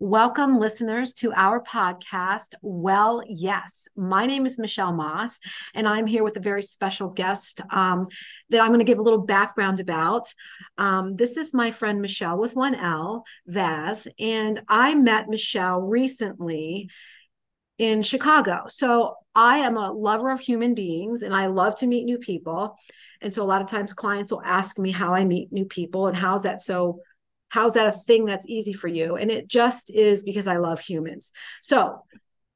Welcome, listeners, to our podcast. Well, yes, my name is Michele Moss, and I'm here with a very special guest um, that I'm going to give a little background about. Um, this is my friend Michele with one L, Vaz, and I met Michele recently in Chicago. So I am a lover of human beings and I love to meet new people. And so a lot of times clients will ask me how I meet new people and how's that so how's that a thing that's easy for you? And it just is because I love humans. So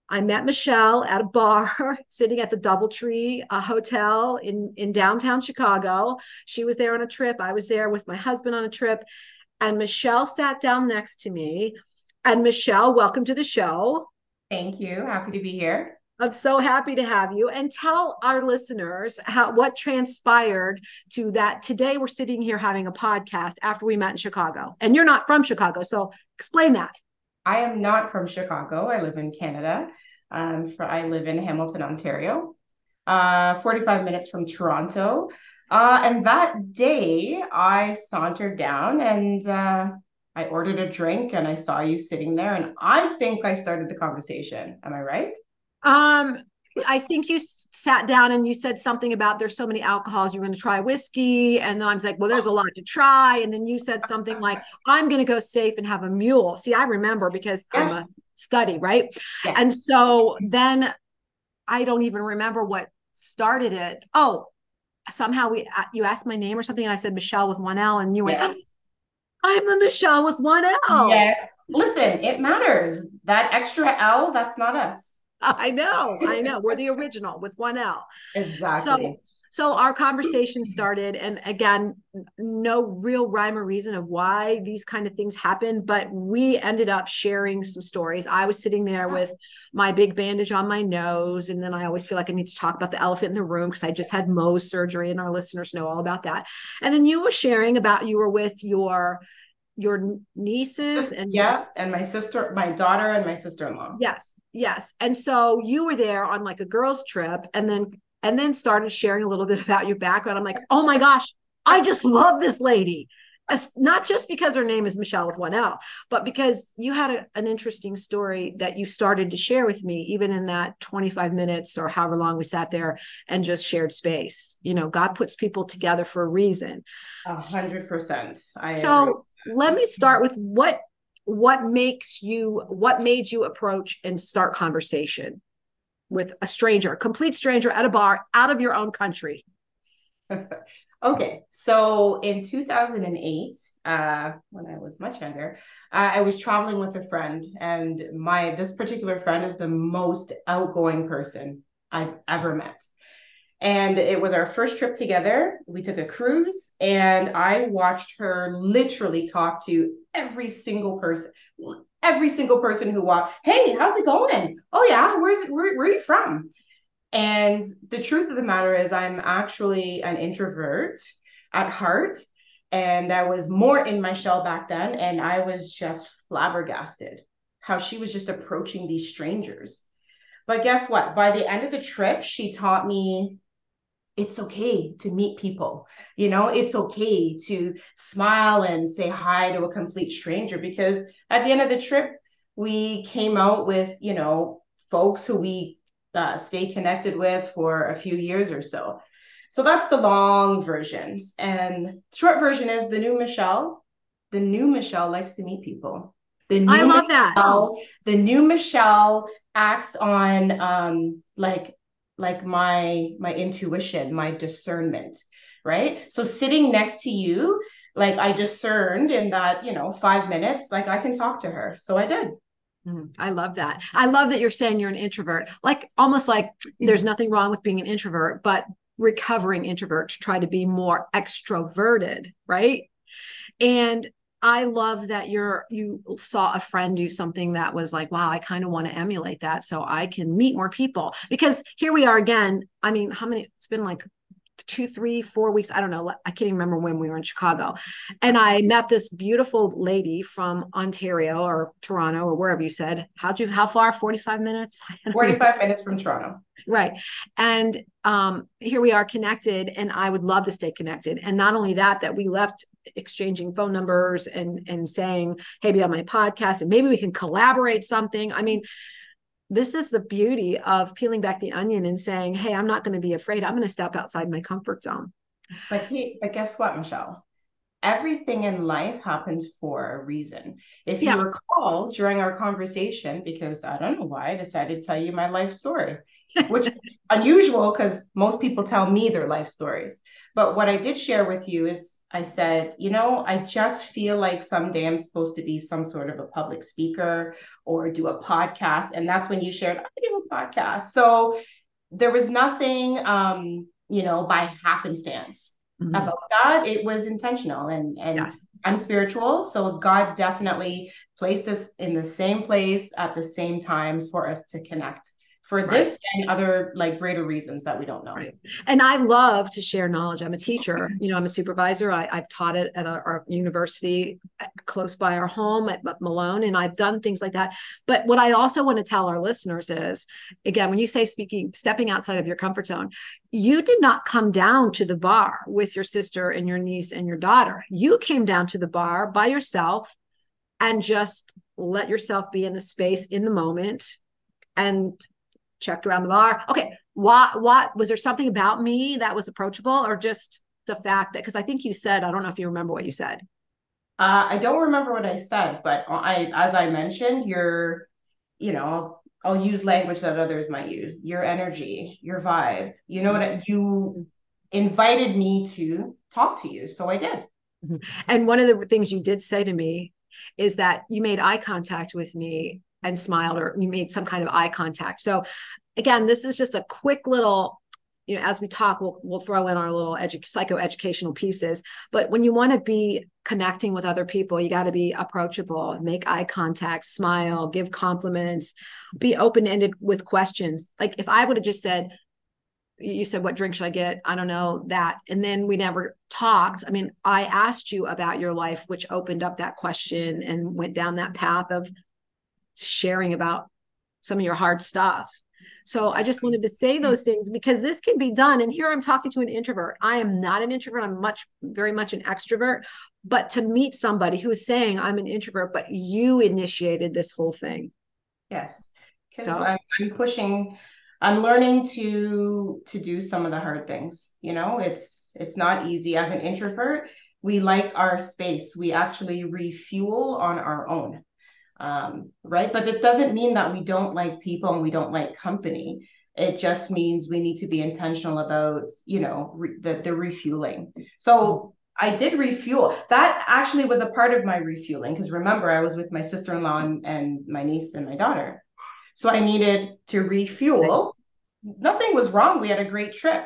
I met Michele at a bar sitting at the Doubletree uh, Hotel in, in downtown Chicago. She was there on a trip. I was there with my husband on a trip. And Michele sat down next to me. And Michele, welcome to the show. Thank you. Happy to be here. I'm so happy to have you and tell our listeners how what transpired to that today we're sitting here having a podcast after we met in Chicago. And you're not from Chicago, so explain that. I am not from Chicago. I live in Canada. Um, for I live in Hamilton, Ontario, uh, 45 minutes from Toronto. Uh, and that day, I sauntered down and uh, I ordered a drink, and I saw you sitting there, and I think I started the conversation. Am I right? Um, I think you sat down and you said something about there's so many alcohols, you're going to try whiskey. And then I was like, well, there's a lot to try. And then you said something like, I'm going to go safe and have a mule. See, I remember because yeah. I'm a study, right? Yeah. And so then I don't even remember what started it. Oh, somehow we uh, you asked my name or something, and I said Michele with one L, and you went, yes. I'm the Michele with one L. Yes. Listen, it matters. That extra L, that's not us. I know, I know. We're the original with one L. Exactly. So, so our conversation started, and again, no real rhyme or reason of why these kind of things happen, but we ended up sharing some stories. I was sitting there with my big bandage on my nose, and then I always feel like I need to talk about the elephant in the room because I just had Mohs surgery, and our listeners know all about that. And then you were sharing about you were with your your nieces and yeah and my sister my daughter and my sister-in-law. Yes yes. And so you were there on like a girls trip and then and then started sharing a little bit about your background. I'm like oh my gosh i just love this lady. As, not just because her name is michele with one l but because you had a, an interesting story that you started to share with me even in that 25 minutes or however long we sat there and just shared space. You know god puts people together for a reason. A hundred percent. I so agree let me start with what what makes you what made you approach and start conversation with a stranger, complete stranger at a bar out of your own country. okay, so in 2008, uh, when I was much younger, uh, I was traveling with a friend, and my this particular friend is the most outgoing person I've ever met. And it was our first trip together. We took a cruise, and I watched her literally talk to every single person, every single person who walked. Hey, how's it going? Oh yeah, where's where, where are you from? And the truth of the matter is, I'm actually an introvert at heart, and I was more in my shell back then, and I was just flabbergasted how she was just approaching these strangers. But guess what? By the end of the trip, she taught me it's okay to meet people. You know, it's okay to smile and say hi to a complete stranger because at the end of the trip, we came out with, you know, folks who we uh, stay connected with for a few years or so. So that's the long versions. And short version is the new Michele. The new Michele likes to meet people. The new I love Michele, that. The new Michele acts on um, like like my my intuition my discernment right so sitting next to you like i discerned in that you know five minutes like i can talk to her so i did mm, I love that. I love that you're saying you're an introvert. Like almost like there's nothing wrong with being an introvert, but recovering introvert to try to be more extroverted, right? And I love that you're you saw a friend do something that was like, wow, I kind of want to emulate that so I can meet more people. Because here we are again. I mean, how many it's been like two, three, four weeks. I don't know. I can't even remember when we were in Chicago. And I met this beautiful lady from Ontario or Toronto or wherever you said. How'd you, how far? 45 minutes? 45 minutes from Toronto. Right. And um, here we are connected, and I would love to stay connected. And not only that, that we left exchanging phone numbers and and saying, hey, be on my podcast, and maybe we can collaborate something. I mean, this is the beauty of peeling back the onion and saying, hey, I'm not going to be afraid. I'm going to step outside my comfort zone. But he, but guess what, Michele? Everything in life happens for a reason. If yeah. you recall during our conversation, because I don't know why I decided to tell you my life story, which is unusual because most people tell me their life stories. But what I did share with you is I said, you know, I just feel like someday I'm supposed to be some sort of a public speaker or do a podcast. And that's when you shared, I do a podcast. So there was nothing, um, you know, by happenstance mm-hmm. about that. It was intentional and, and, yeah. I'm spiritual, so God definitely placed us in the same place at the same time for us to connect for right. this and other like greater reasons that we don't know. Right. And I love to share knowledge. I'm a teacher, you know, I'm a supervisor. I, have taught it at our, our, university uh, close by our home at, at Malone, and I've done things like that. But what I also want to tell our listeners is again, when you say speaking, stepping outside of your comfort zone, you did not come down to the bar with your sister and your niece and your daughter. You came down to the bar by yourself and just let yourself be in the space in the moment and checked around the bar. Okay, what what was there something about me that was approachable, or just the fact that because I think you said I don't know if you remember what you said. Uh, I don't remember what I said, but I as I mentioned, your you know I'll, I'll use language that others might use. Your energy, your vibe. You know what you invited me to talk to you, so I did. Mm-hmm. And one of the things you did say to me is that you made eye contact with me and smiled or you made some kind of eye contact. So again, this is just a quick little you know, as we talk, we'll we'll throw in our little edu- psychoeducational pieces. But when you want to be connecting with other people, you got to be approachable, make eye contact, smile, give compliments, be open ended with questions. Like if I would have just said, you said, "What drink should I get?" I don't know that, and then we never talked. I mean, I asked you about your life, which opened up that question and went down that path of sharing about some of your hard stuff. So I just wanted to say mm-hmm. those things because this can be done. And here I'm talking to an introvert. I am not an introvert. I'm much, very much an extrovert. But to meet somebody who is saying I'm an introvert, but you initiated this whole thing. Yes. So I'm, I'm pushing, I'm learning to to do some of the hard things. You know, it's it's not easy as an introvert. We like our space. We actually refuel on our own um, right? But it doesn't mean that we don't like people and we don't like company. It just means we need to be intentional about, you know, re- the, the refueling. So I did refuel. That actually was a part of my refueling because remember, I was with my sister in law and, and my niece and my daughter. So I needed to refuel. Nothing was wrong. We had a great trip.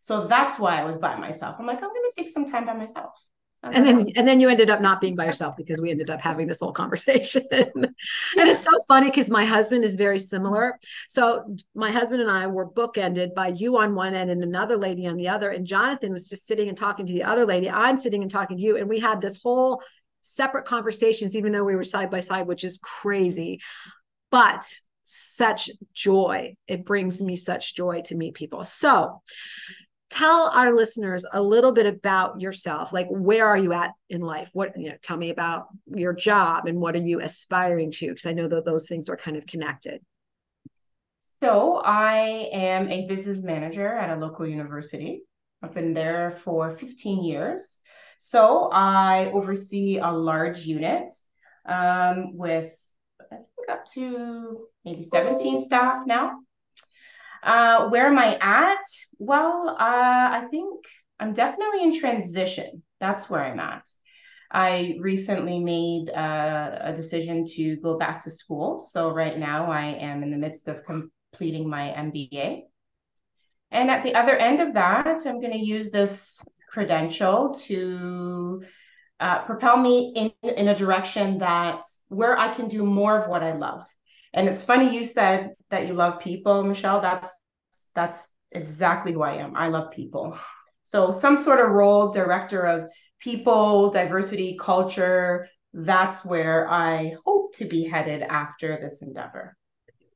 So that's why I was by myself. I'm like, I'm going to take some time by myself and then and then you ended up not being by yourself because we ended up having this whole conversation. And it's so funny because my husband is very similar. So my husband and i were bookended by you on one end and another lady on the other and jonathan was just sitting and talking to the other lady. I'm sitting and talking to you and we had this whole separate conversations even though we were side by side which is crazy. But such joy. It brings me such joy to meet people. So tell our listeners a little bit about yourself. Like where are you at in life? What you know tell me about your job and what are you aspiring to? Because i know that those things are kind of connected. So i am a business manager at a local university. I've been there for 15 years. So i oversee a large unit um, with i think up to maybe 17 staff now uh, where am I at? Well, uh, I think I'm definitely in transition. That's where I'm at. I recently made uh, a decision to go back to school. So right now I am in the midst of completing my MBA. And at the other end of that, I'm going to use this credential to uh, propel me in, in a direction that where I can do more of what I love. And it's funny you said that you love people, Michele. That's that's exactly who I am. I love people. So some sort of role, director of people, diversity, culture. That's where I hope to be headed after this endeavor.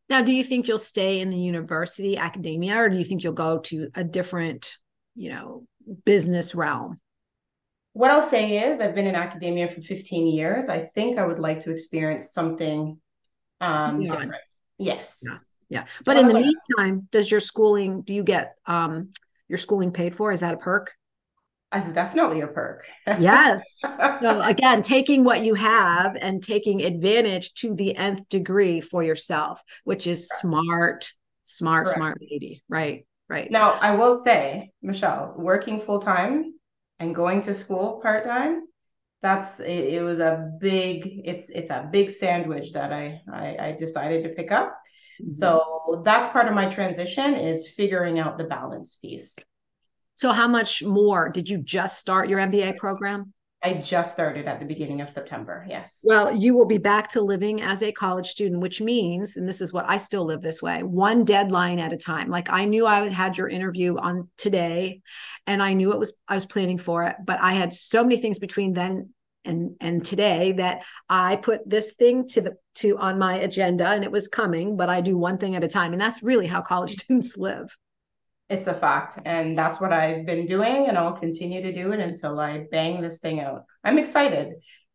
Now, do you think you'll stay in the university academia or do you think you'll go to a different, you know, business realm? What I'll say is I've been in academia for 15 years. I think I would like to experience something um, different. Yes. Yeah. Yeah. But in the meantime, does your schooling, do you get um, your schooling paid for? Is that a perk? That's definitely a perk. yes. So again, taking what you have and taking advantage to the nth degree for yourself, which is smart, smart, Correct. smart lady. Right. Right. Now, I will say, Michele, working full time and going to school part time, that's it, it, was a big it's it's a big sandwich that I I, I decided to pick up. Mm-hmm. So that's part of my transition is figuring out the balance piece. So, how much more did you just start your MBA program? I just started at the beginning of September. Yes. Well, you will be back to living as a college student, which means, and this is what I still live this way one deadline at a time. Like I knew I had your interview on today and I knew it was, I was planning for it, but I had so many things between then and and today that I put this thing to the to on my agenda and it was coming, but I do one thing at a time. And that's really how college students live. It's a fact. And that's what i've been doing and i'll continue to do it until i bang this thing out. I'm excited.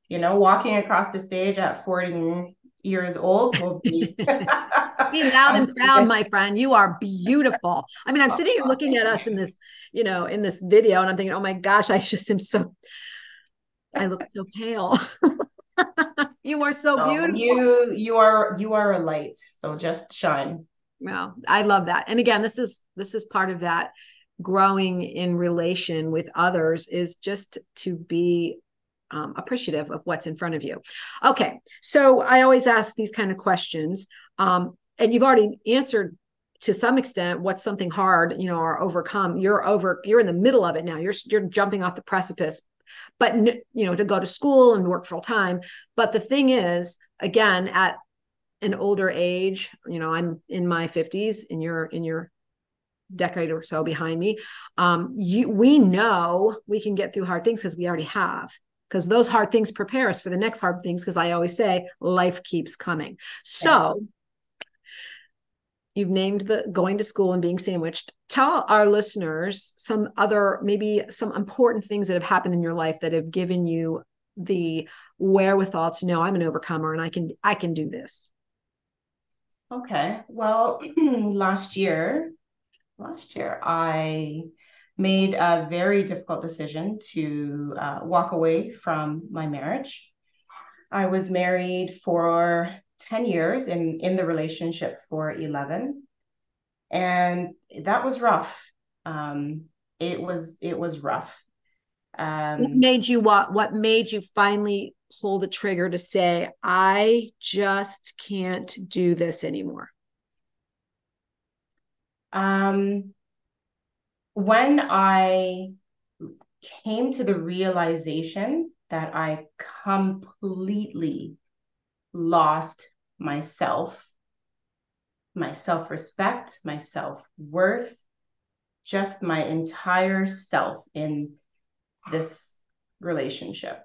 You know walking across the stage at 40 years old will be be loud and proud my friend. You are beautiful. I mean i'm sitting here looking at us in this you know in this video and i'm thinking oh my gosh i just am so i look so pale you are so beautiful you you are you are a light so just shine well, I love that. And again, this is this is part of that growing in relation with others is just to be um, appreciative of what's in front of you. Okay, so I always ask these kind of questions, um, and you've already answered to some extent what's something hard, you know, or overcome. You're over. You're in the middle of it now. You're you're jumping off the precipice, but you know, to go to school and work full time. But the thing is, again, at an older age you know i'm in my 50s and you're in your decade or so behind me um you we know we can get through hard things because we already have because those hard things prepare us for the next hard things because i always say life keeps coming so you've named the going to school and being sandwiched tell our listeners some other maybe some important things that have happened in your life that have given you the wherewithal to know i'm an overcomer and i can i can do this Okay. Well, last year, last year I made a very difficult decision to uh, walk away from my marriage. I was married for 10 years in in the relationship for 11 and that was rough. Um it was it was rough. Um what made you what what made you finally pull the trigger to say, I just can't do this anymore? Um, when I came to the realization that I completely lost myself, my self respect, my self worth, just my entire self in this relationship.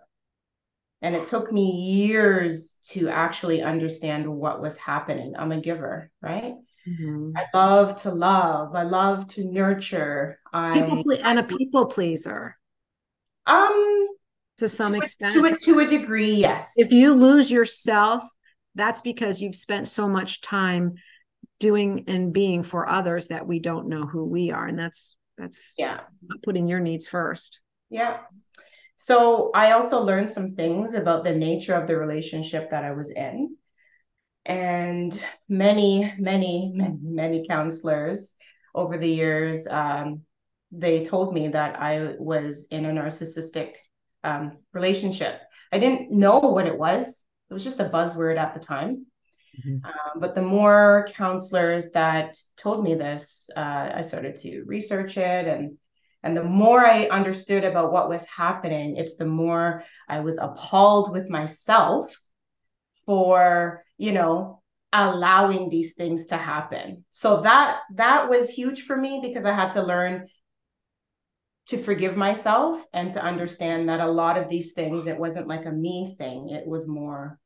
And it took me years to actually understand what was happening. I'm a giver, right? Mm-hmm. I love to love. I love to nurture. People ple- and a people pleaser. Um, to some to extent, a, to a to a degree, yes. If you lose yourself, that's because you've spent so much time doing and being for others that we don't know who we are, and that's that's yeah, putting your needs first. Yeah, so I also learned some things about the nature of the relationship that I was in. And many, many, many, many counselors over the years, um, they told me that I was in a narcissistic um, relationship. I didn't know what it was. It was just a buzzword at the time. Mm-hmm. Um, but the more counselors that told me this, uh, I started to research it and and the more I understood about what was happening, it's the more I was appalled with myself for, you know, allowing these things to happen. So that that was huge for me because I had to learn to forgive myself and to understand that a lot of these things it wasn't like a me thing. It was more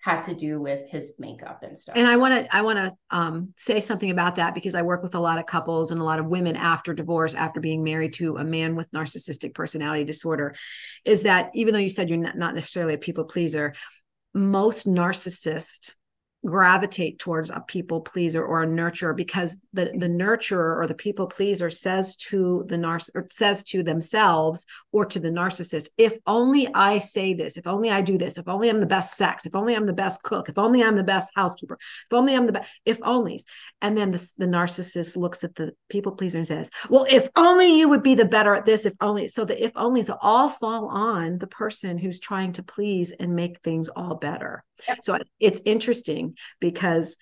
had to do with his makeup and stuff. And i want to i want to um, say something about that because i work with a lot of couples and a lot of women after divorce after being married to a man with narcissistic personality disorder is that even though you said you're not necessarily a people pleaser most narcissists gravitate towards a people pleaser or a nurturer because the the nurturer or the people pleaser says to the narciss or says to themselves or to the narcissist if only i say this if only i do this if only i'm the best sex if only i'm the best cook if only i'm the best housekeeper if only i'm the best if onlys. And then the, the narcissist looks at the people pleaser and says well if only you would be the better at this if only so the if onlys all fall on the person who's trying to please and make things all better. So it's interesting because,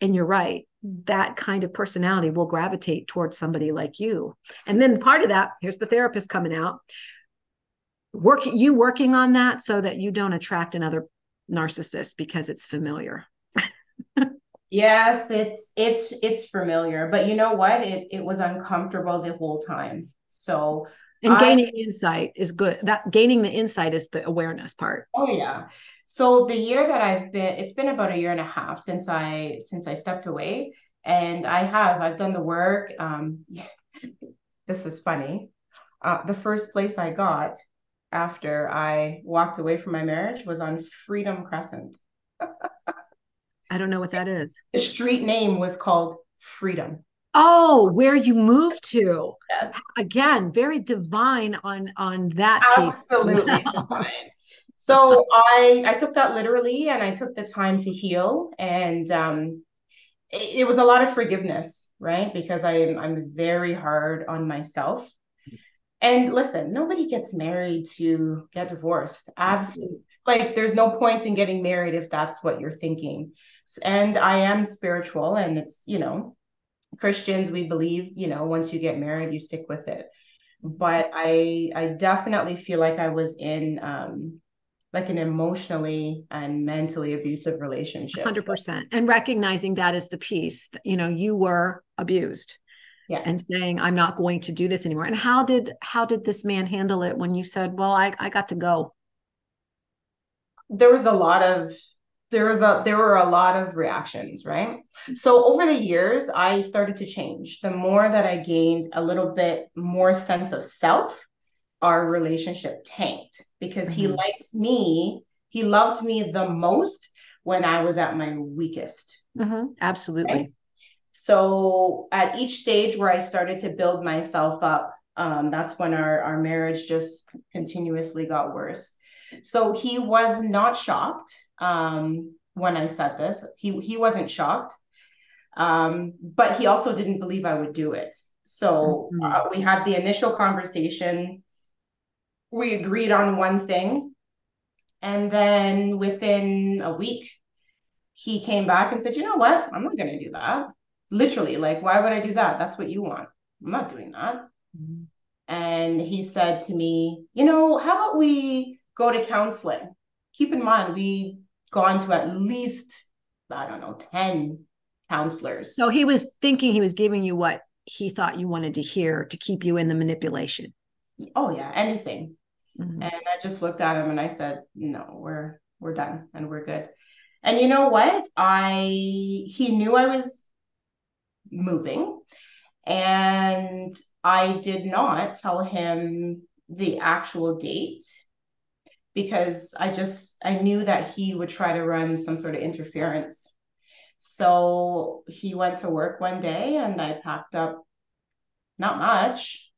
and you're right, that kind of personality will gravitate towards somebody like you. And then part of that, here's the therapist coming out. Work you working on that so that you don't attract another narcissist because it's familiar. yes, it's it's it's familiar, but you know what? It it was uncomfortable the whole time. So and gaining I, insight is good. That gaining the insight is the awareness part. Oh yeah. So the year that i've been it's been about a year and a half since i since i stepped away. And i have i've done the work um this is funny. Uh, the first place i got after i walked away from my marriage was on freedom crescent. I don't know what that is. The street name was called freedom Oh, where you moved to. Yes. Again, very divine on on that. Absolutely divine. So I I took that literally and I took the time to heal and um it, it was a lot of forgiveness, right? Because I am I'm very hard on myself. And listen, nobody gets married to get divorced. Absolutely. Like there's no point in getting married if that's what you're thinking. And I am spiritual and it's, you know, Christians, we believe, you know, once you get married, you stick with it. But I I definitely feel like I was in um like an emotionally and mentally abusive relationship. 100%. So. And recognizing that as the piece, you know, you were abused. Yeah. And saying I'm not going to do this anymore. And how did how did this man handle it when you said, "Well, I I got to go?" There was a lot of there was a there were a lot of reactions right so over the years i started to change the more that i gained a little bit more sense of self our relationship tanked because mm-hmm. he liked me he loved me the most when i was at my weakest mm-hmm. absolutely right? so at each stage where i started to build myself up um, that's when our, our marriage just continuously got worse so he was not shocked um, when I said this. He he wasn't shocked, um, but he also didn't believe I would do it. So mm-hmm. uh, we had the initial conversation. We agreed on one thing, and then within a week, he came back and said, "You know what? I'm not going to do that." Literally, like, why would I do that? That's what you want. I'm not doing that. Mm-hmm. And he said to me, "You know, how about we go to counseling?" Keep in mind, we gone to at least, I don't know, 10 counselors. So he was thinking he was giving you what he thought you wanted to hear to keep you in the manipulation. Oh yeah, anything. Mm-hmm. And I just looked at him and I said, "No, we're we're done and we're good." And you know what? I he knew I was moving and I did not tell him the actual date because I just I knew that he would try to run some sort of interference. So he went to work one day and I packed up not much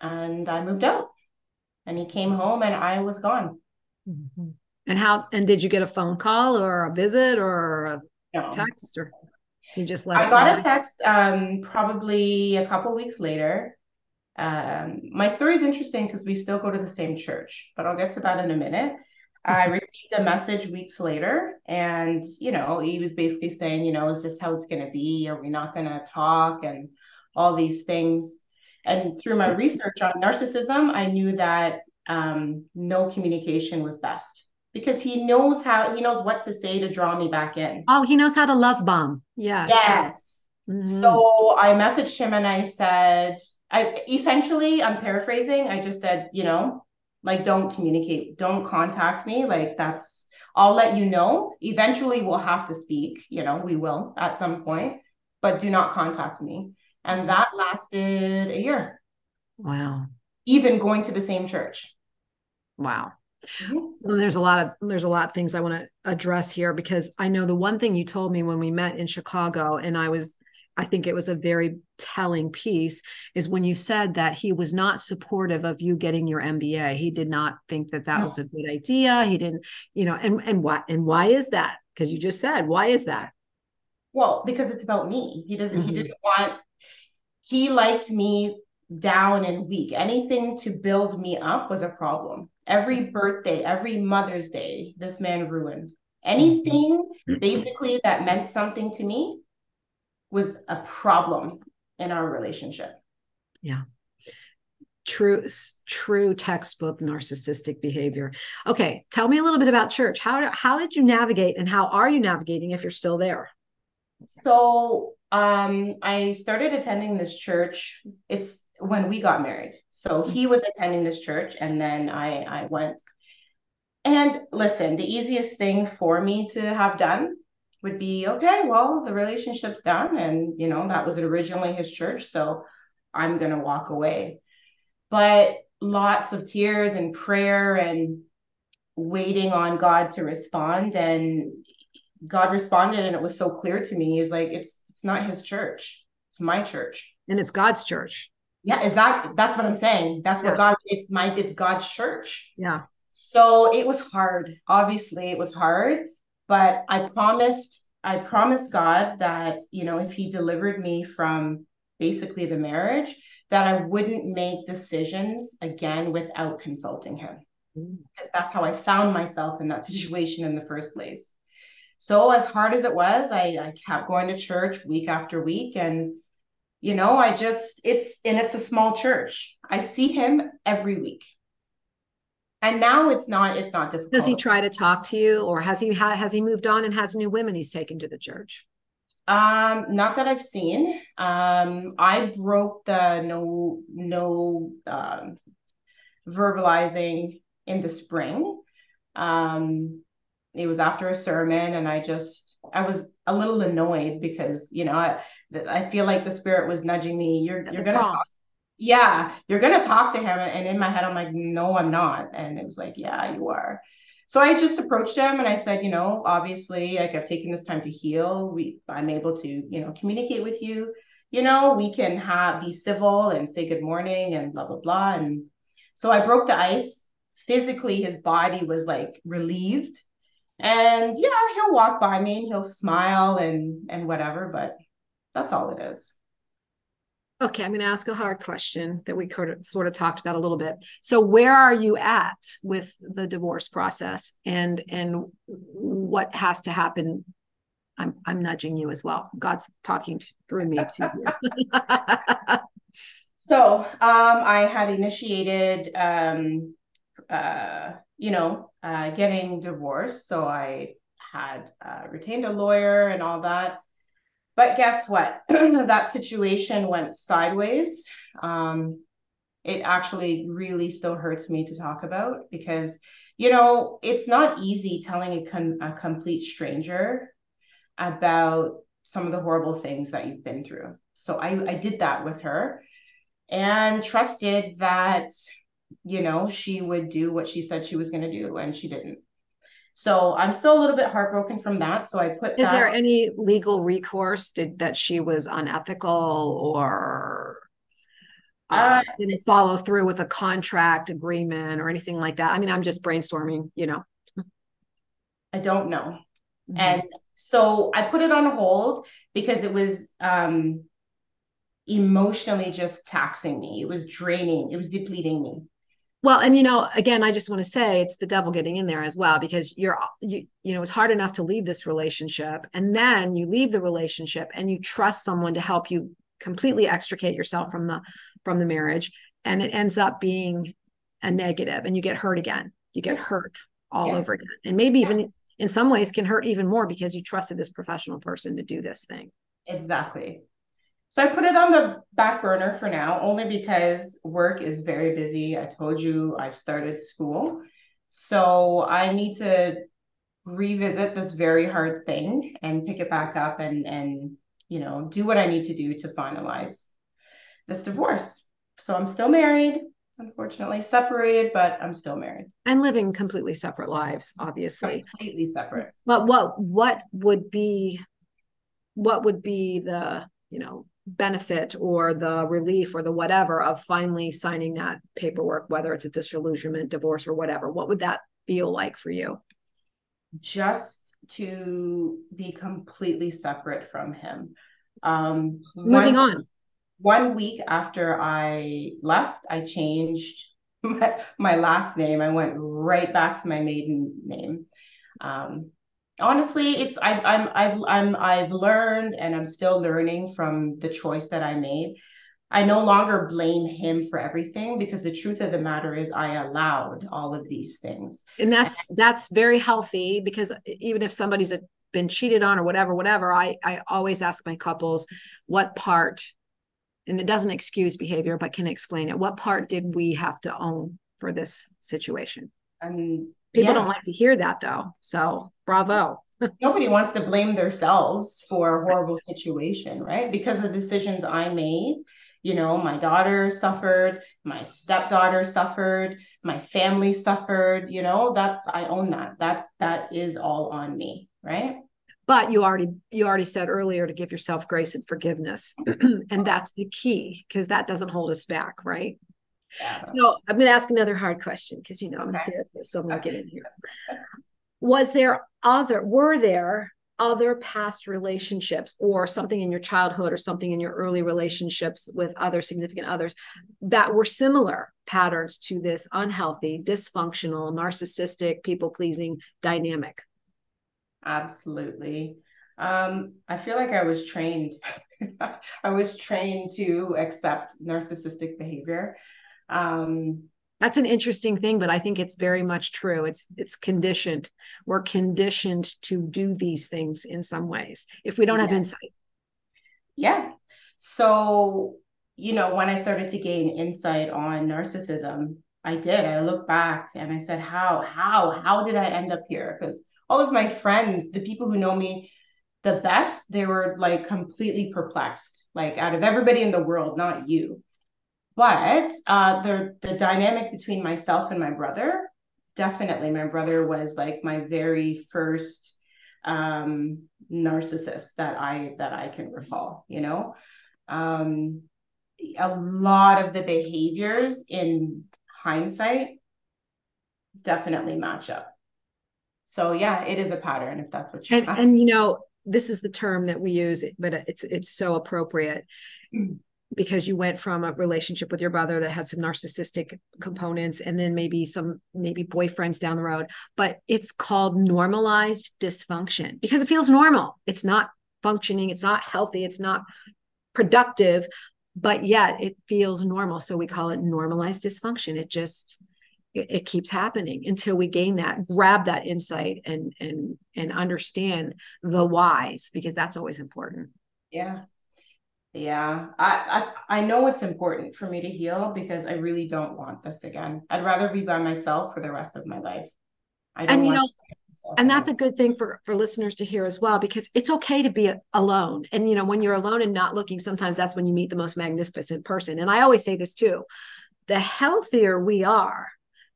and I moved out. And he came home and I was gone. Mm-hmm. And how and did you get a phone call or a visit or a no. text or you just let I got a text um probably a couple weeks later um, my story is interesting because we still go to the same church, but I'll get to that in a minute. I received a message weeks later, and you know, he was basically saying, you know, is this how it's going to be? Are we not going to talk? And all these things. And through my research on narcissism, I knew that um, no communication was best because he knows how he knows what to say to draw me back in. Oh, he knows how to love bomb. Yes. Yes. Mm-hmm. So I messaged him and I said, I essentially, I'm paraphrasing. I just said, you know, like don't communicate, don't contact me. Like that's, I'll let you know. Eventually, we'll have to speak. You know, we will at some point, but do not contact me. And that lasted a year. Wow. Even going to the same church. Wow. Mm-hmm. Well, there's a lot of there's a lot of things I want to address here because I know the one thing you told me when we met in Chicago, and I was I think it was a very telling piece is when you said that he was not supportive of you getting your MBA. He did not think that that no. was a good idea. He didn't, you know, and and what and why is that? Because you just said why is that? Well, because it's about me. He doesn't. Mm-hmm. He didn't want. He liked me down and weak. Anything to build me up was a problem. Every birthday, every Mother's Day, this man ruined. Anything mm-hmm. basically that meant something to me was a problem in our relationship. Yeah. True, true textbook narcissistic behavior. Okay, tell me a little bit about church. How how did you navigate, and how are you navigating if you're still there? So, um, I started attending this church. It's when we got married. So he was attending this church, and then I I went. And listen, the easiest thing for me to have done would be okay well the relationship's done and you know that was originally his church so i'm going to walk away. But lots of tears and prayer and waiting on god to respond and god responded and it was so clear to me he's like it's it's not his church it's my church. And it's god's church. Yeah exactly that's what i'm saying that's yeah. what god it's my it's god's church. Yeah. So it was hard obviously it was hard but I promised, I promised God that, you know, if he delivered me from basically the marriage, that I wouldn't make decisions again without consulting him. Mm. Because that's how I found myself in that situation in the first place. So as hard as it was, I, I kept going to church week after week and you know, I just it's and it's a small church. I see him every week and now it's not it's not difficult. Does he try to talk to you or has he has he moved on and has new women he's taken to the church? Um not that i've seen. Um i broke the no no um verbalizing in the spring. Um it was after a sermon and i just i was a little annoyed because you know i i feel like the spirit was nudging me you're you're gonna talk yeah, you're gonna talk to him. And in my head, I'm like, no, I'm not. And it was like, yeah, you are. So I just approached him and I said, you know, obviously, like I've taken this time to heal. We I'm able to, you know, communicate with you. You know, we can have be civil and say good morning and blah blah blah. And so I broke the ice. Physically, his body was like relieved. And yeah, he'll walk by me and he'll smile and and whatever, but that's all it is. Okay, I'm going to ask a hard question that we sort of talked about a little bit. So, where are you at with the divorce process, and and what has to happen? I'm I'm nudging you as well. God's talking through me too. so, um, I had initiated, um, uh, you know, uh, getting divorced. So I had uh, retained a lawyer and all that. But guess what? that situation went sideways. Um, it actually really still hurts me to talk about because, you know, it's not easy telling a, con- a complete stranger about some of the horrible things that you've been through. So I, I did that with her and trusted that, you know, she would do what she said she was going to do, and she didn't. So I'm still a little bit heartbroken from that. So I put. Is that, there any legal recourse did, that she was unethical or uh, uh, didn't follow through with a contract agreement or anything like that? I mean, I'm just brainstorming. You know. I don't know, mm-hmm. and so I put it on hold because it was um, emotionally just taxing me. It was draining. It was depleting me. Well, and you know, again, I just want to say it's the devil getting in there as well because you're you you know, it's hard enough to leave this relationship and then you leave the relationship and you trust someone to help you completely extricate yourself from the from the marriage and it ends up being a negative and you get hurt again. You get hurt all yeah. over again. And maybe even in some ways can hurt even more because you trusted this professional person to do this thing. Exactly. So I put it on the back burner for now, only because work is very busy. I told you I've started school. So I need to revisit this very hard thing and pick it back up and and you know do what I need to do to finalize this divorce. So I'm still married, unfortunately separated, but I'm still married. And living completely separate lives, obviously. Completely separate. But what what would be what would be the, you know, benefit or the relief or the whatever of finally signing that paperwork, whether it's a disillusionment, divorce, or whatever? What would that feel like for you? Just to be completely separate from him. Um, Moving one, on. One week after I left, I changed my, my last name. I went right back to my maiden name. Um, honestly it's I, i'm i've i'm i've learned and i'm still learning from the choice that i made. I no longer blame him for everything because the truth of the matter is i allowed all of these things. And that's that's very healthy because even if somebody's been cheated on or whatever whatever i i always ask my couples what part and it doesn't excuse behavior but can explain it. What part did we have to own for this situation? And People yeah. don't like to hear that though. So bravo. Nobody wants to blame themselves for a horrible situation, right? Because the decisions I made, you know, my daughter suffered, my stepdaughter suffered, my family suffered, you know, that's I own that. That that is all on me, right? but you already you already said earlier to give yourself grace and forgiveness and that's the key because that doesn't hold us back right so I'm going to ask another hard question because you know I'm a therapist, so I'm going to get in here. Was there other? Were there other past relationships or something in your childhood or something in your early relationships with other significant others that were similar patterns to this unhealthy, dysfunctional, narcissistic, people pleasing dynamic? Absolutely. Um, I feel like I was trained. I was trained to accept narcissistic behavior um, that's an interesting thing but i think it's very much true. It's it's conditioned. We're conditioned to do these things in some ways if we don't have insight. Yeah. So you know when i started to gain insight on narcissism i did. I looked back and i said how how how did i end up here? Because all of my friends the people who know me the best they were like completely perplexed like out of everybody in the world not you but uh, the the dynamic between myself and my brother, definitely, my brother was like my very first um, narcissist that I that I can recall. You know, um, a lot of the behaviors in hindsight definitely match up. So yeah, it is a pattern if that's what you and, and you know this is the term that we use, but it's it's so appropriate. Because you went from a relationship with your brother that had some narcissistic components and then maybe some maybe boyfriends down the road but it's called normalized dysfunction because it feels normal. It's not functioning. It's not healthy. It's not productive but yet it feels normal. So we call it normalized dysfunction. It just it, it keeps happening until we gain that grab that insight and and and understand the whys because that's always important. Yeah yeah, I, I I know it's important for me to heal because I really don't want this again. I'd rather be by myself for the rest of my life. I don't and you know, and that's a good thing for for listeners to hear as well because it's okay to be alone. And you know, when you're alone and not looking, sometimes that's when you meet the most magnificent person. And I always say this too: the healthier we are,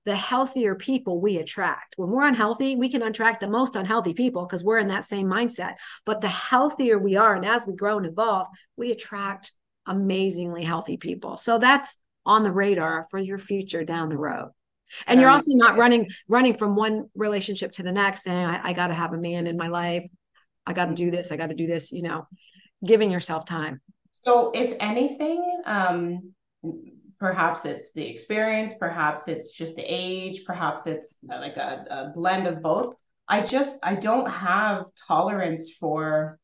the healthier people we attract. When we're unhealthy, we can attract the most unhealthy people because we're in that same mindset. But the healthier we are, and as we grow and evolve, we attract amazingly healthy people. So that's on the radar for your future down the road. And you're also not running running from one relationship to the next saying, I, I got to have a man in my life. I got to do this. I got to do this, you know, giving yourself time. So if anything, um, perhaps it's the experience perhaps it's just the age perhaps it's like a, a, blend of both. I just i don't have tolerance for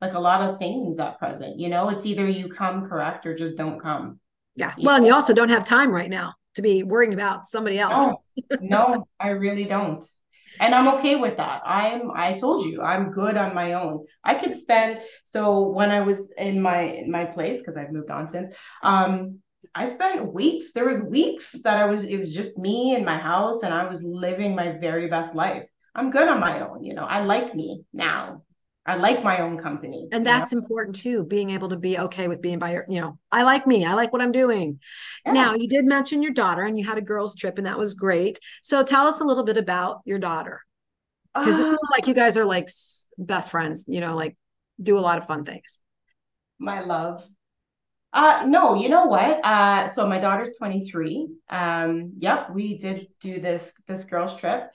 like a lot of things at present you know? It's either you come correct or just don't come. Yeah. Well and you also don't have time right now to be worrying about somebody else. No, no i really don't. And i'm okay with that. I'm i told you i'm good on my own. I could spend so when i was in my in my place because i've moved on since um i spent weeks there was weeks that i was it was just me in my house and i was living my very best life i'm good on my own you know i like me now I like my own company. And that's know? important too, being able to be okay with being by your, you know, I like me, I like what I'm doing. Yeah. Now, you did mention your daughter and you had a girls' trip, and that was great. So tell us a little bit about your daughter. Because uh, it seems like you guys are like best friends, you know, like do a lot of fun things. My love. Uh no, you know what? Uh so my daughter's 23. Um, yep, we did do this this girls' trip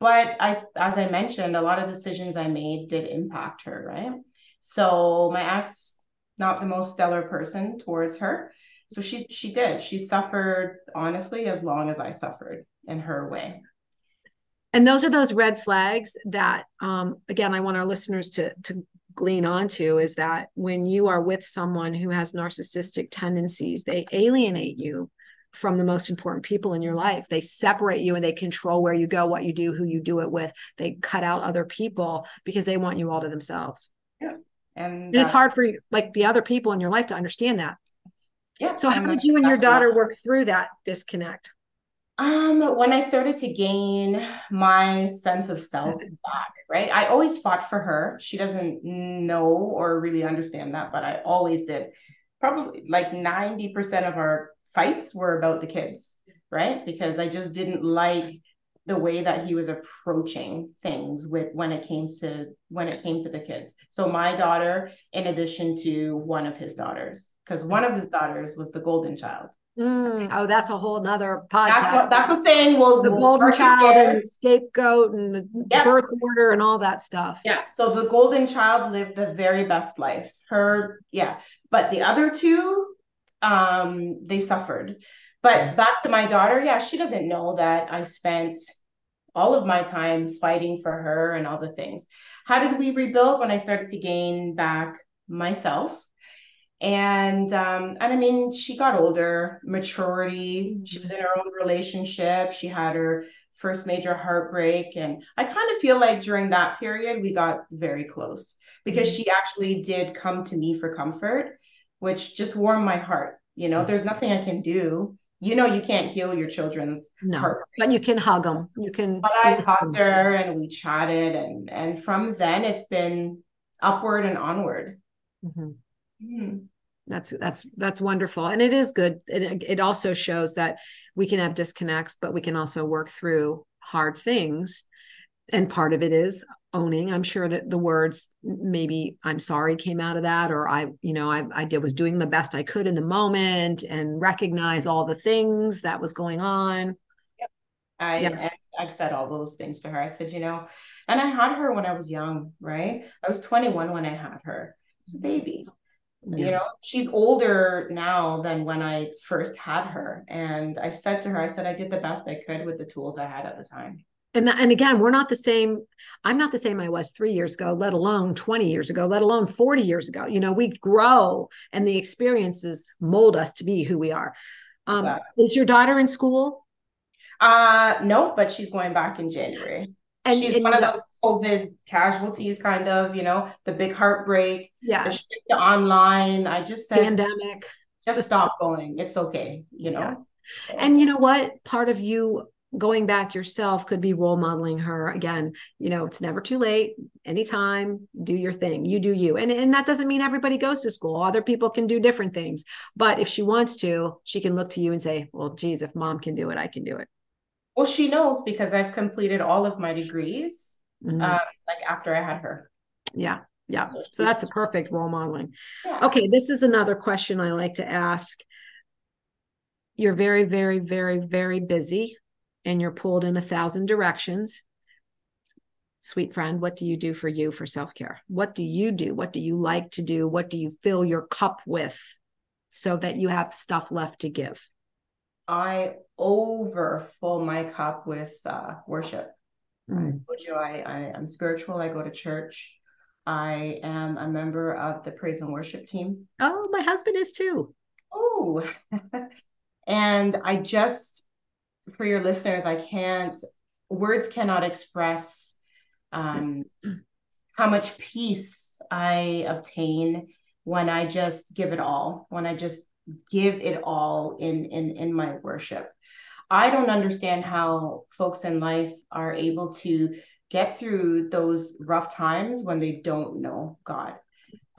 but I, as I mentioned, a lot of decisions I made did impact her, right? So my ex, not the most stellar person towards her. So she she did. She suffered honestly as long as I suffered in her way. And those are those red flags that um again I want our listeners to to glean onto is that when you are with someone who has narcissistic tendencies, they alienate you from the most important people in your life. They separate you and they control where you go, what you do, who you do it with. They cut out other people because they want you all to themselves. Yeah. And, and it's hard for you, like the other people in your life to understand that. Yeah. So how did you and your daughter work through that disconnect? Um, when I started to gain my sense of self back, right? I always fought for her. She doesn't know or really understand that, but I always did. Probably like 90% of our fights were about the kids, right? Because I just didn't like the way that he was approaching things with when it came to when it came to the kids. So my daughter, in addition to one of his daughters, because one of his daughters was the golden child. Mm, oh, that's a whole nother podcast. That's, that's a thing. Well, the golden child and the scapegoat and the yep. birth order and all that stuff. Yeah. So the golden child lived the very best life. Her, yeah. But the other two, um, they suffered. But back to my daughter, yeah, she doesn't know that I spent all of my time fighting for her and all the things. How did we rebuild when I started to gain back myself? And um, and I mean, she got older, maturity. She was in her own relationship. She had her first major heartbreak, and I kind of feel like during that period we got very close because mm-hmm. she actually did come to me for comfort which just warmed my heart. You know, there's nothing I can do. You know, you can't heal your children's no, heart, but you can hug them. You can. But I hugged her and we chatted, and and from then it's been upward and onward. Mm-hmm. Mm. That's that's that's wonderful, and it is good. It it also shows that we can have disconnects, but we can also work through hard things. And part of it is owning i'm sure that the words maybe i'm sorry came out of that or i you know i, I did was doing the best i could in the moment and recognize all the things that was going on yep. i yeah. i've said all those things to her i said you know and i had her when i was young right i was 21 when i had her as a baby yeah. you know she's older now than when i first had her. And i said to her i said i did the best i could with the tools i had at the time. And and again we're not the same i'm not the same i was three years ago let alone 20 years ago let alone 40 years ago. You know we grow and the experiences mold us to be who we are. Um, yeah. is your daughter in school? Uh no but she's going back in january and she's and one of those covid casualties kind of you know the big heartbreak Yeah. the online. I just said pandemic. just, just stop going. It's okay you know? Yeah. and you know what? Part of you going back yourself could be role modeling her again. You know it's never too late. Anytime. Do your thing. You do you. And and that doesn't mean everybody goes to school. Other people can do different things. But if she wants to she can look to you and say well geez if mom can do it i can do it well she knows because i've completed all of my degrees mm-hmm. um, like after i had her. Yeah yeah. So, so that's a perfect role modeling. Yeah. okay this is another question i like to ask. You're very very very very busy and you're pulled in a thousand directions. Sweet friend what do you do for you for self-care? What do you do? What do you like to do? What do you fill your cup with so that you have stuff left to give i overfill my cup with uh, worship. Mm. i told you I, I am spiritual. I go to church. I am a member of the praise and worship team. Oh my husband is too. Oh and i just for your listeners, I can't words cannot express um, how much peace I obtain when I just give it all, when I just give it all in in in my worship. I don't understand how folks in life are able to get through those rough times when they don't know God.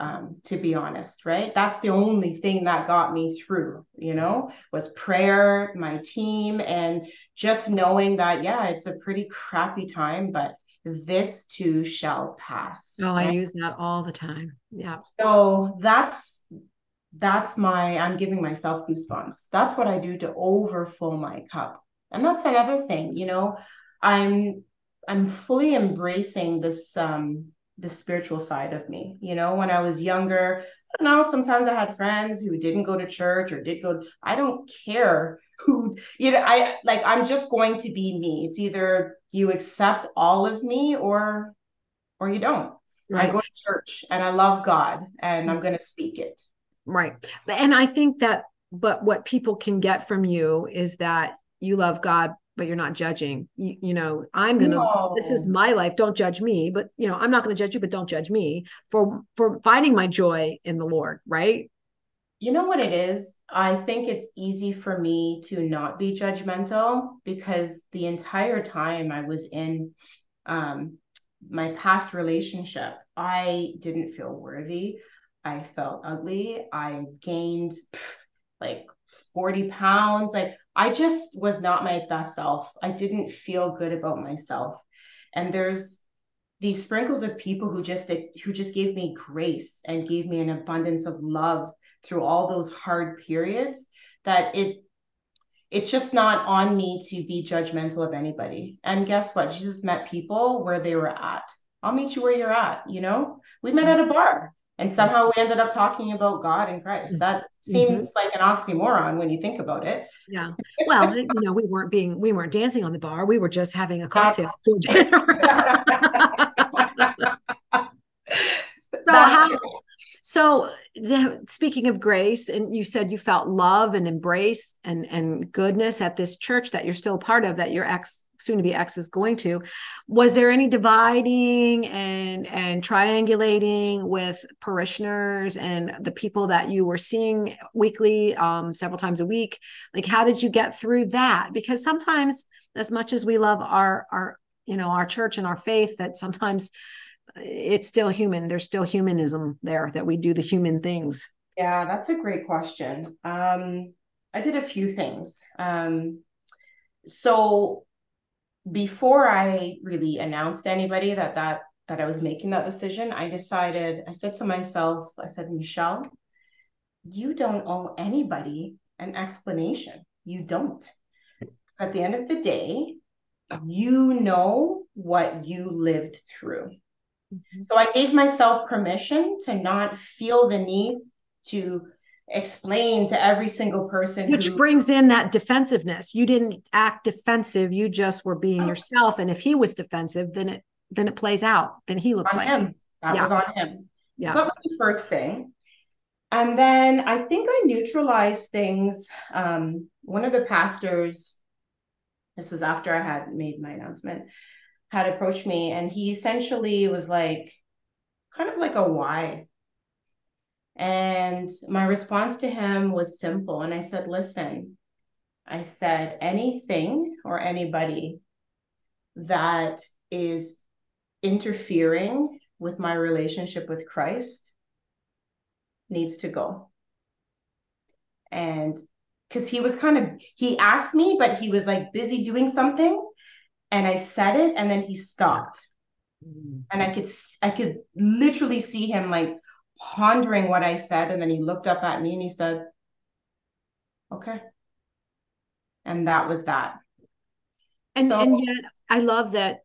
Um, to be honest, right? That's the only thing that got me through, you know, was prayer, my team, and just knowing that, yeah, it's a pretty crappy time, but this too shall pass. Oh, I use that all the time. Yeah. So that's that's my I'm giving myself goosebumps. That's what I do to overflow my cup. And that's another thing, you know, I'm I'm fully embracing this um the spiritual side of me. You know, when I was younger, I don't know, sometimes I had friends who didn't go to church or did go, I don't care who, you know, I like, I'm just going to be me. It's either you accept all of me or, or you don't. Right. I go to church and I love God and I'm going to speak it. Right. And I think that, but what people can get from you is that you love God but you're not judging. You, you know, I'm gonna. No. This is my life. Don't judge me. But you know, I'm not going to judge you. But don't judge me for for finding my joy in the Lord. Right. You know what it is. I think it's easy for me to not be judgmental because the entire time I was in um, my past relationship, I didn't feel worthy. I felt ugly. I gained like 40 pounds. Like I just was not my best self. I didn't feel good about myself. And there's these sprinkles of people who just who just gave me grace and gave me an abundance of love through all those hard periods that it it's just not on me to be judgmental of anybody. And guess what? Jesus met people where they were at. I'll meet you where you're at, you know? We met at a bar and somehow we ended up talking about God and Christ. That seems mm-hmm. like an oxymoron when you think about it. Yeah. Well, you know, we weren't being we weren't dancing on the bar. We were just having a cocktail. so how, so the, speaking of grace, and you said you felt love and embrace and and goodness at this church that you're still part of, that your ex, soon to be ex, is going to. Was there any dividing and and triangulating with parishioners and the people that you were seeing weekly, um, several times a week? Like, how did you get through that? Because sometimes, as much as we love our our you know our church and our faith, that sometimes it's still human. There's still humanism there that we do the human things. Yeah, that's a great question. Um, I did a few things. Um, so before I really announced to anybody that that that I was making that decision, I decided. I said to myself, I said, Michele, you don't owe anybody an explanation. You don't. At the end of the day, you know what you lived through. Mm-hmm. So I gave myself permission to not feel the need to explain to every single person which who, brings in that defensiveness. You didn't act defensive. You just were being oh. yourself. And if he was defensive then it then it plays out. Then he looks like him. That yeah. was on him. Yeah. So that was the first thing. And then i think i neutralized things um, one of the pastors this was after i had made my announcement had approached me and he essentially was like kind of like a why. And my response to him was simple and i said listen i said anything or anybody that is interfering with my relationship with christ needs to go. And because he was kind of he asked me but he was like busy doing something and I said it and then he stopped. Mm. And I could I could literally see him like pondering what I said and then he looked up at me and he said, "Okay." And that was that. And so, and yet I love that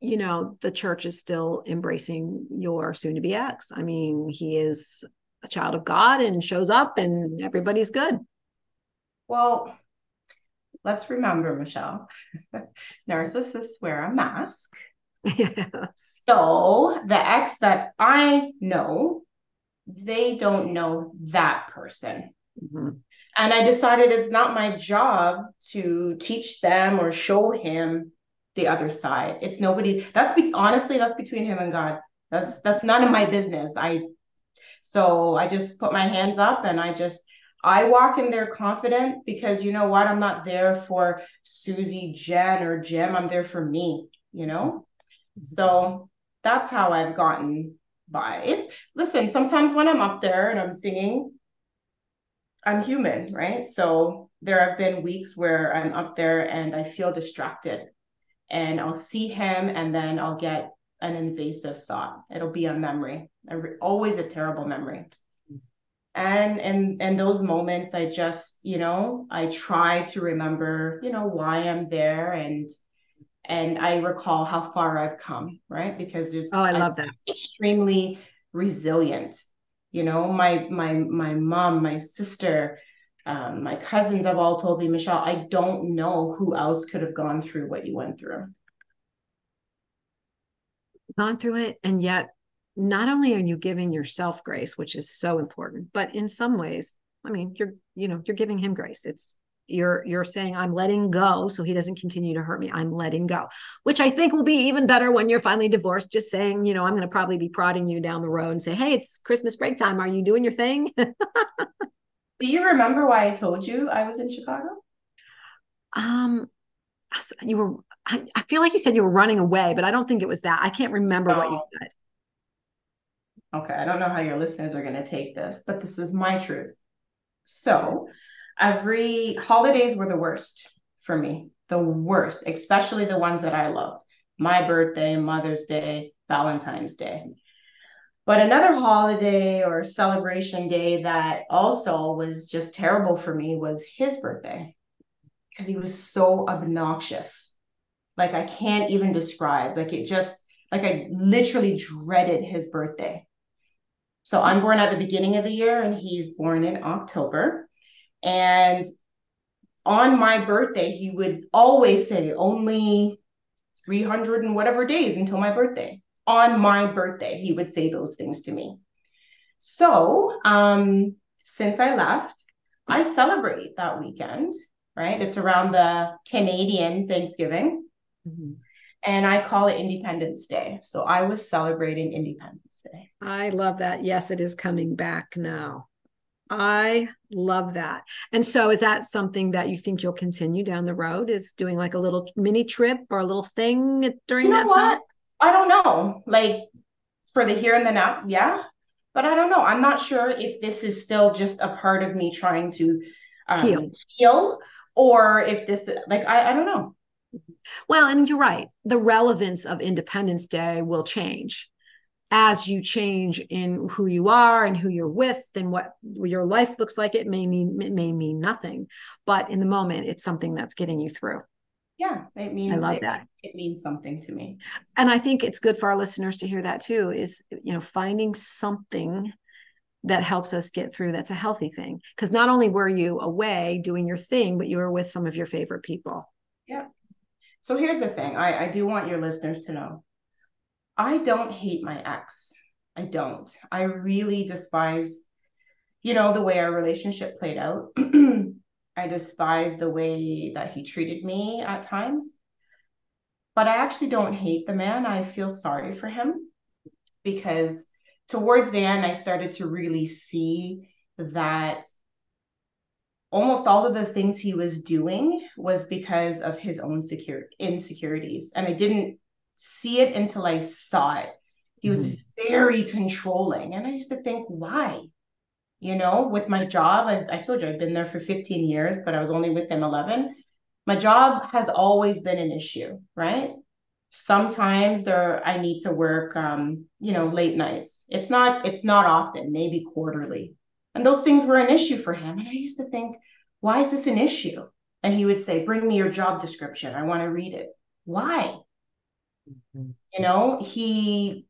you know the church is still embracing your soon to be ex. I mean, he is a child of God and shows up and everybody's good. Well, let's remember, Michelle, narcissists wear a mask. Yes. So the ex that I know, they don't know that person. Mm-hmm. And I decided it's not my job to teach them or show him the other side. It's nobody. That's be, honestly that's between him and God. That's that's none of my business. I so I just put my hands up and I just I walk in there confident because you know what? I'm not there for Susie, Jen, or Jim. I'm there for me, you know? So that's how I've gotten by. It's listen, sometimes when I'm up there and I'm singing, I'm human, right? So there have been weeks where I'm up there and I feel distracted and I'll see him and then I'll get an invasive thought. It'll be a memory, a, always a terrible memory. And and and those moments, I just, you know, I try to remember, you know, why I'm there and and I recall how far I've come, right? Because there's oh, I love I'm that extremely resilient. You know, my my my mom, my sister, um, my cousins have all told me, Michele, I don't know who else could have gone through what you went through. Gone through it, and yet not only are you giving yourself grace, which is so important, but in some ways, I mean, you're you know you're giving him grace. It's you're you're saying i'm letting go so he doesn't continue to hurt me. I'm letting go which i think will be even better when you're finally divorced just saying you know i'm going to probably be prodding you down the road and say hey it's christmas break time. Are you doing your thing do you remember why i told you i was in chicago? Um you were I, I feel like you said you were running away but i don't think it was that. I can't remember what you said okay i don't know how your listeners are going to take this but this is my truth so every holidays were the worst for me, the worst, especially the ones that I loved. My birthday, Mother's Day, Valentine's Day. But another holiday or celebration day that also was just terrible for me was his birthday because he was so obnoxious. Like I can't even describe. Like it just like I literally dreaded his birthday. So I'm born at the beginning of the year and he's born in October. And on my birthday, he would always say, only 300 and whatever days until my birthday. On my birthday, he would say those things to me. So, um, since I left, I celebrate that weekend, right? It's around the Canadian Thanksgiving. Mm-hmm. And I call it Independence Day. So I was celebrating Independence Day. I love that. Yes, it is coming back now. I love that. And so is that something that you think you'll continue down the road is doing like a little mini trip or a little thing during you know that what? time? I don't know. Like for the here and the now, yeah. But I don't know. I'm not sure if this is still just a part of me trying to um, heal. heal or if this like I, I don't know. Well, and you're right. The relevance of Independence Day will change. As you change in who you are and who you're with and what your life looks like it may mean it may mean nothing. But in the moment it's something that's getting you through. Yeah it means i love it, that. it means something to me. And i think it's good for our listeners to hear that too is you know finding something that helps us get through that's a healthy thing. Because not only were you away doing your thing but you were with some of your favorite people. Yeah so here's the thing i, I do want your listeners to know I don't hate my ex. I don't. I really despise, you know, the way our relationship played out. I despise the way that he treated me at times. But I actually don't hate the man. I feel sorry for him because towards the end, I started to really see that almost all of the things he was doing was because of his own secure insecurities. And I didn't see it until I saw it. He was mm-hmm. very controlling. And I used to think, why? You know, with my job, I, I told you I've been there for 15 years, but I was only with him 11. My job has always been an issue, right? Sometimes there I need to work um, you know, late nights. It's not it's not often, maybe quarterly. And those things were an issue for him. And I used to think, why is this an issue? And he would say, bring me your job description. I want to read it. Why? Mm-hmm. You know, he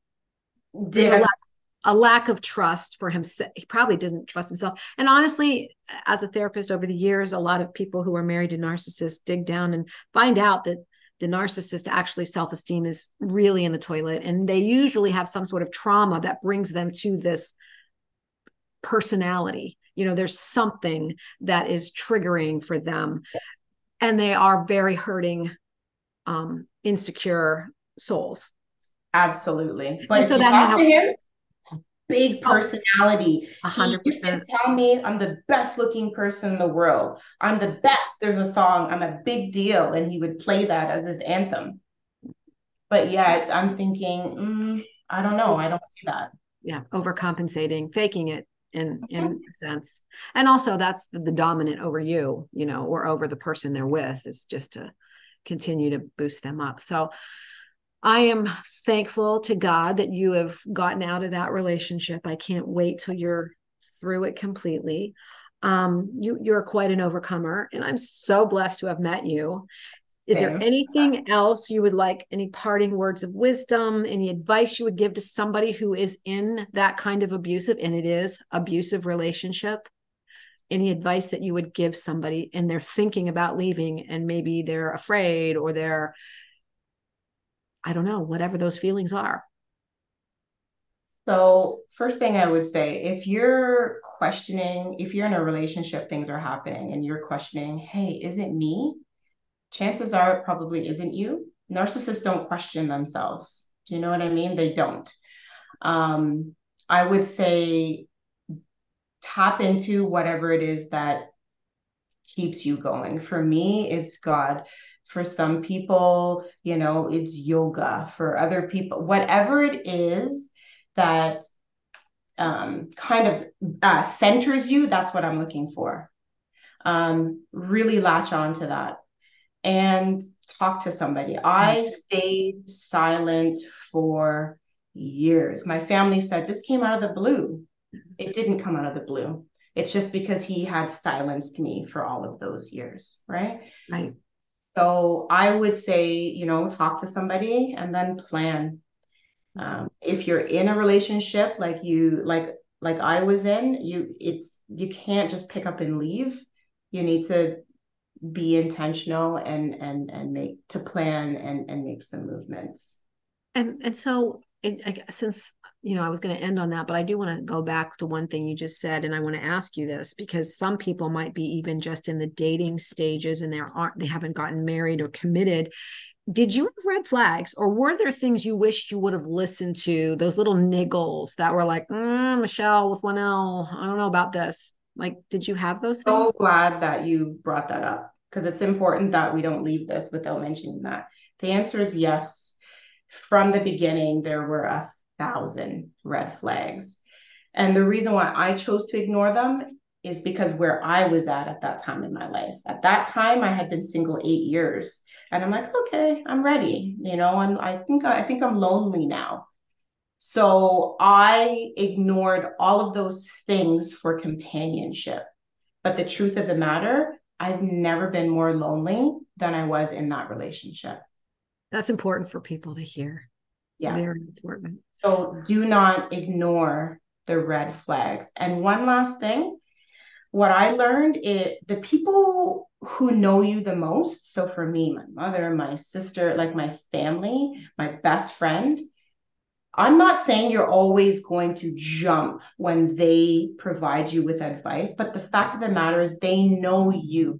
did a lack, a lack, of trust for himself. He probably doesn't trust himself. And honestly, as a therapist over the years, a lot of people who are married to narcissists dig down and find out that the narcissist actually self-esteem is really in the toilet and they usually have some sort of trauma that brings them to this personality you know there's something that is triggering for them and they are very hurting um, insecure souls. Absolutely. But and so that to him, big oh, personality. Hundred percent. Tell me I'm the best looking person in the world. I'm the best. There's a song. I'm a big deal, and he would play that as his anthem. But yet, I'm thinking, mm, I don't know. I don't see that. Yeah, overcompensating, faking it in in mm-hmm. a sense, and also that's the, the dominant over you, you know, or over the person they're with is just to continue to boost them up. So I am thankful to God that you have gotten out of that relationship. I can't wait till you're through it completely. Um, you you're quite an overcomer, and I'm so blessed to have met you. Is there anything else you would like? Any parting words of wisdom? Any advice you would give to somebody who is in that kind of abusive, and it is abusive relationship? Any advice that you would give somebody and they're thinking about leaving and maybe they're afraid or they're I don't know, whatever those feelings are. So, first thing I would say, if you're questioning, if you're in a relationship, things are happening and you're questioning, hey, is it me? Chances are it probably isn't you. Narcissists don't question themselves. Do you know what I mean? They don't. Um, I would say tap into whatever it is that keeps you going. For me, it's God. For some people, you know, it's yoga. For other people, whatever it is that um, kind of uh, centers you, that's what I'm looking for. Um, really latch on to that and talk to somebody. I stayed silent for years. My family said this came out of the blue. It didn't come out of the blue. It's just because he had silenced me for all of those years, right? Right. So I would say, you know, talk to somebody and then plan. Um, if you're in a relationship like you like like I was in, you it's you can't just pick up and leave. You need to be intentional and and and make to plan and and make some movements. And and so it, since you know, I was going to end on that, but I do want to go back to one thing you just said, and I want to ask you this because some people might be even just in the dating stages and they aren't, they haven't gotten married or committed. Did you have red flags, or were there things you wished you would have listened to? Those little niggles that were like, mm, Michele with one L. I don't know about this. Like, did you have those things? So glad that you brought that up because it's important that we don't leave this without mentioning that. The answer is yes. From the beginning, there were a thousand red flags. And the reason why I chose to ignore them is because where I was at at that time in my life. At that time, I had been single eight years, and I'm like, okay, I'm ready. You know, I'm. I think I think I'm lonely now. So I ignored all of those things for companionship. But the truth of the matter, I've never been more lonely than I was in that relationship. That's important for people to hear. Yeah. Very important. So do not ignore the red flags. And one last thing, what I learned is the people who know you the most. So for me, my mother, my sister, like my family, my best friend, I'm not saying you're always going to jump when they provide you with advice, but the fact of the matter is they know you.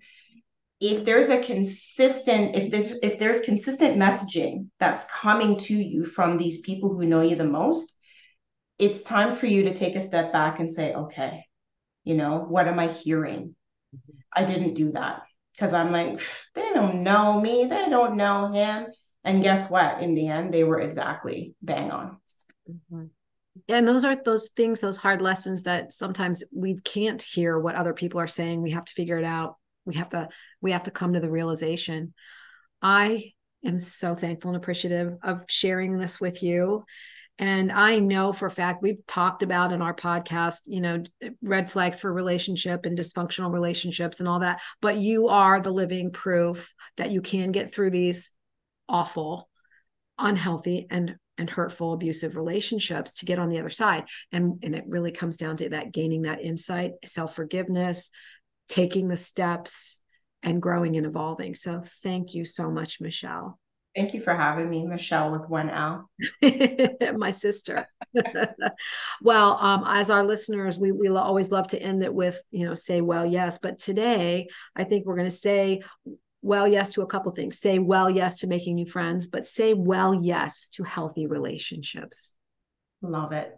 If there's a consistent if there's if there's consistent messaging that's coming to you from these people who know you the most it's time for you to take a step back and say okay you know what am i hearing? Mm-hmm. i didn't do that. Because i'm like they don't know me. They don't know him. And guess what? In the end they were exactly bang on mm-hmm. and those are those things those hard lessons that sometimes we can't hear what other people are saying. We have to figure it out. We have to we have to come to the realization. I am so thankful and appreciative of sharing this with you. And i know for a fact we've talked about in our podcast you know red flags for relationship and dysfunctional relationships and all that but you are the living proof that you can get through these awful unhealthy and and hurtful abusive relationships to get on the other side and and it really comes down to that gaining that insight self-forgiveness taking the steps and growing and evolving. So thank you so much, Michele. Thank you for having me, Michele with one L. My sister. well, um, as our listeners, we we always love to end it with, you know, say, well, yes. But today, I think we're going to say well yes to a couple things. Say well yes to making new friends, but say well yes to healthy relationships. Love it.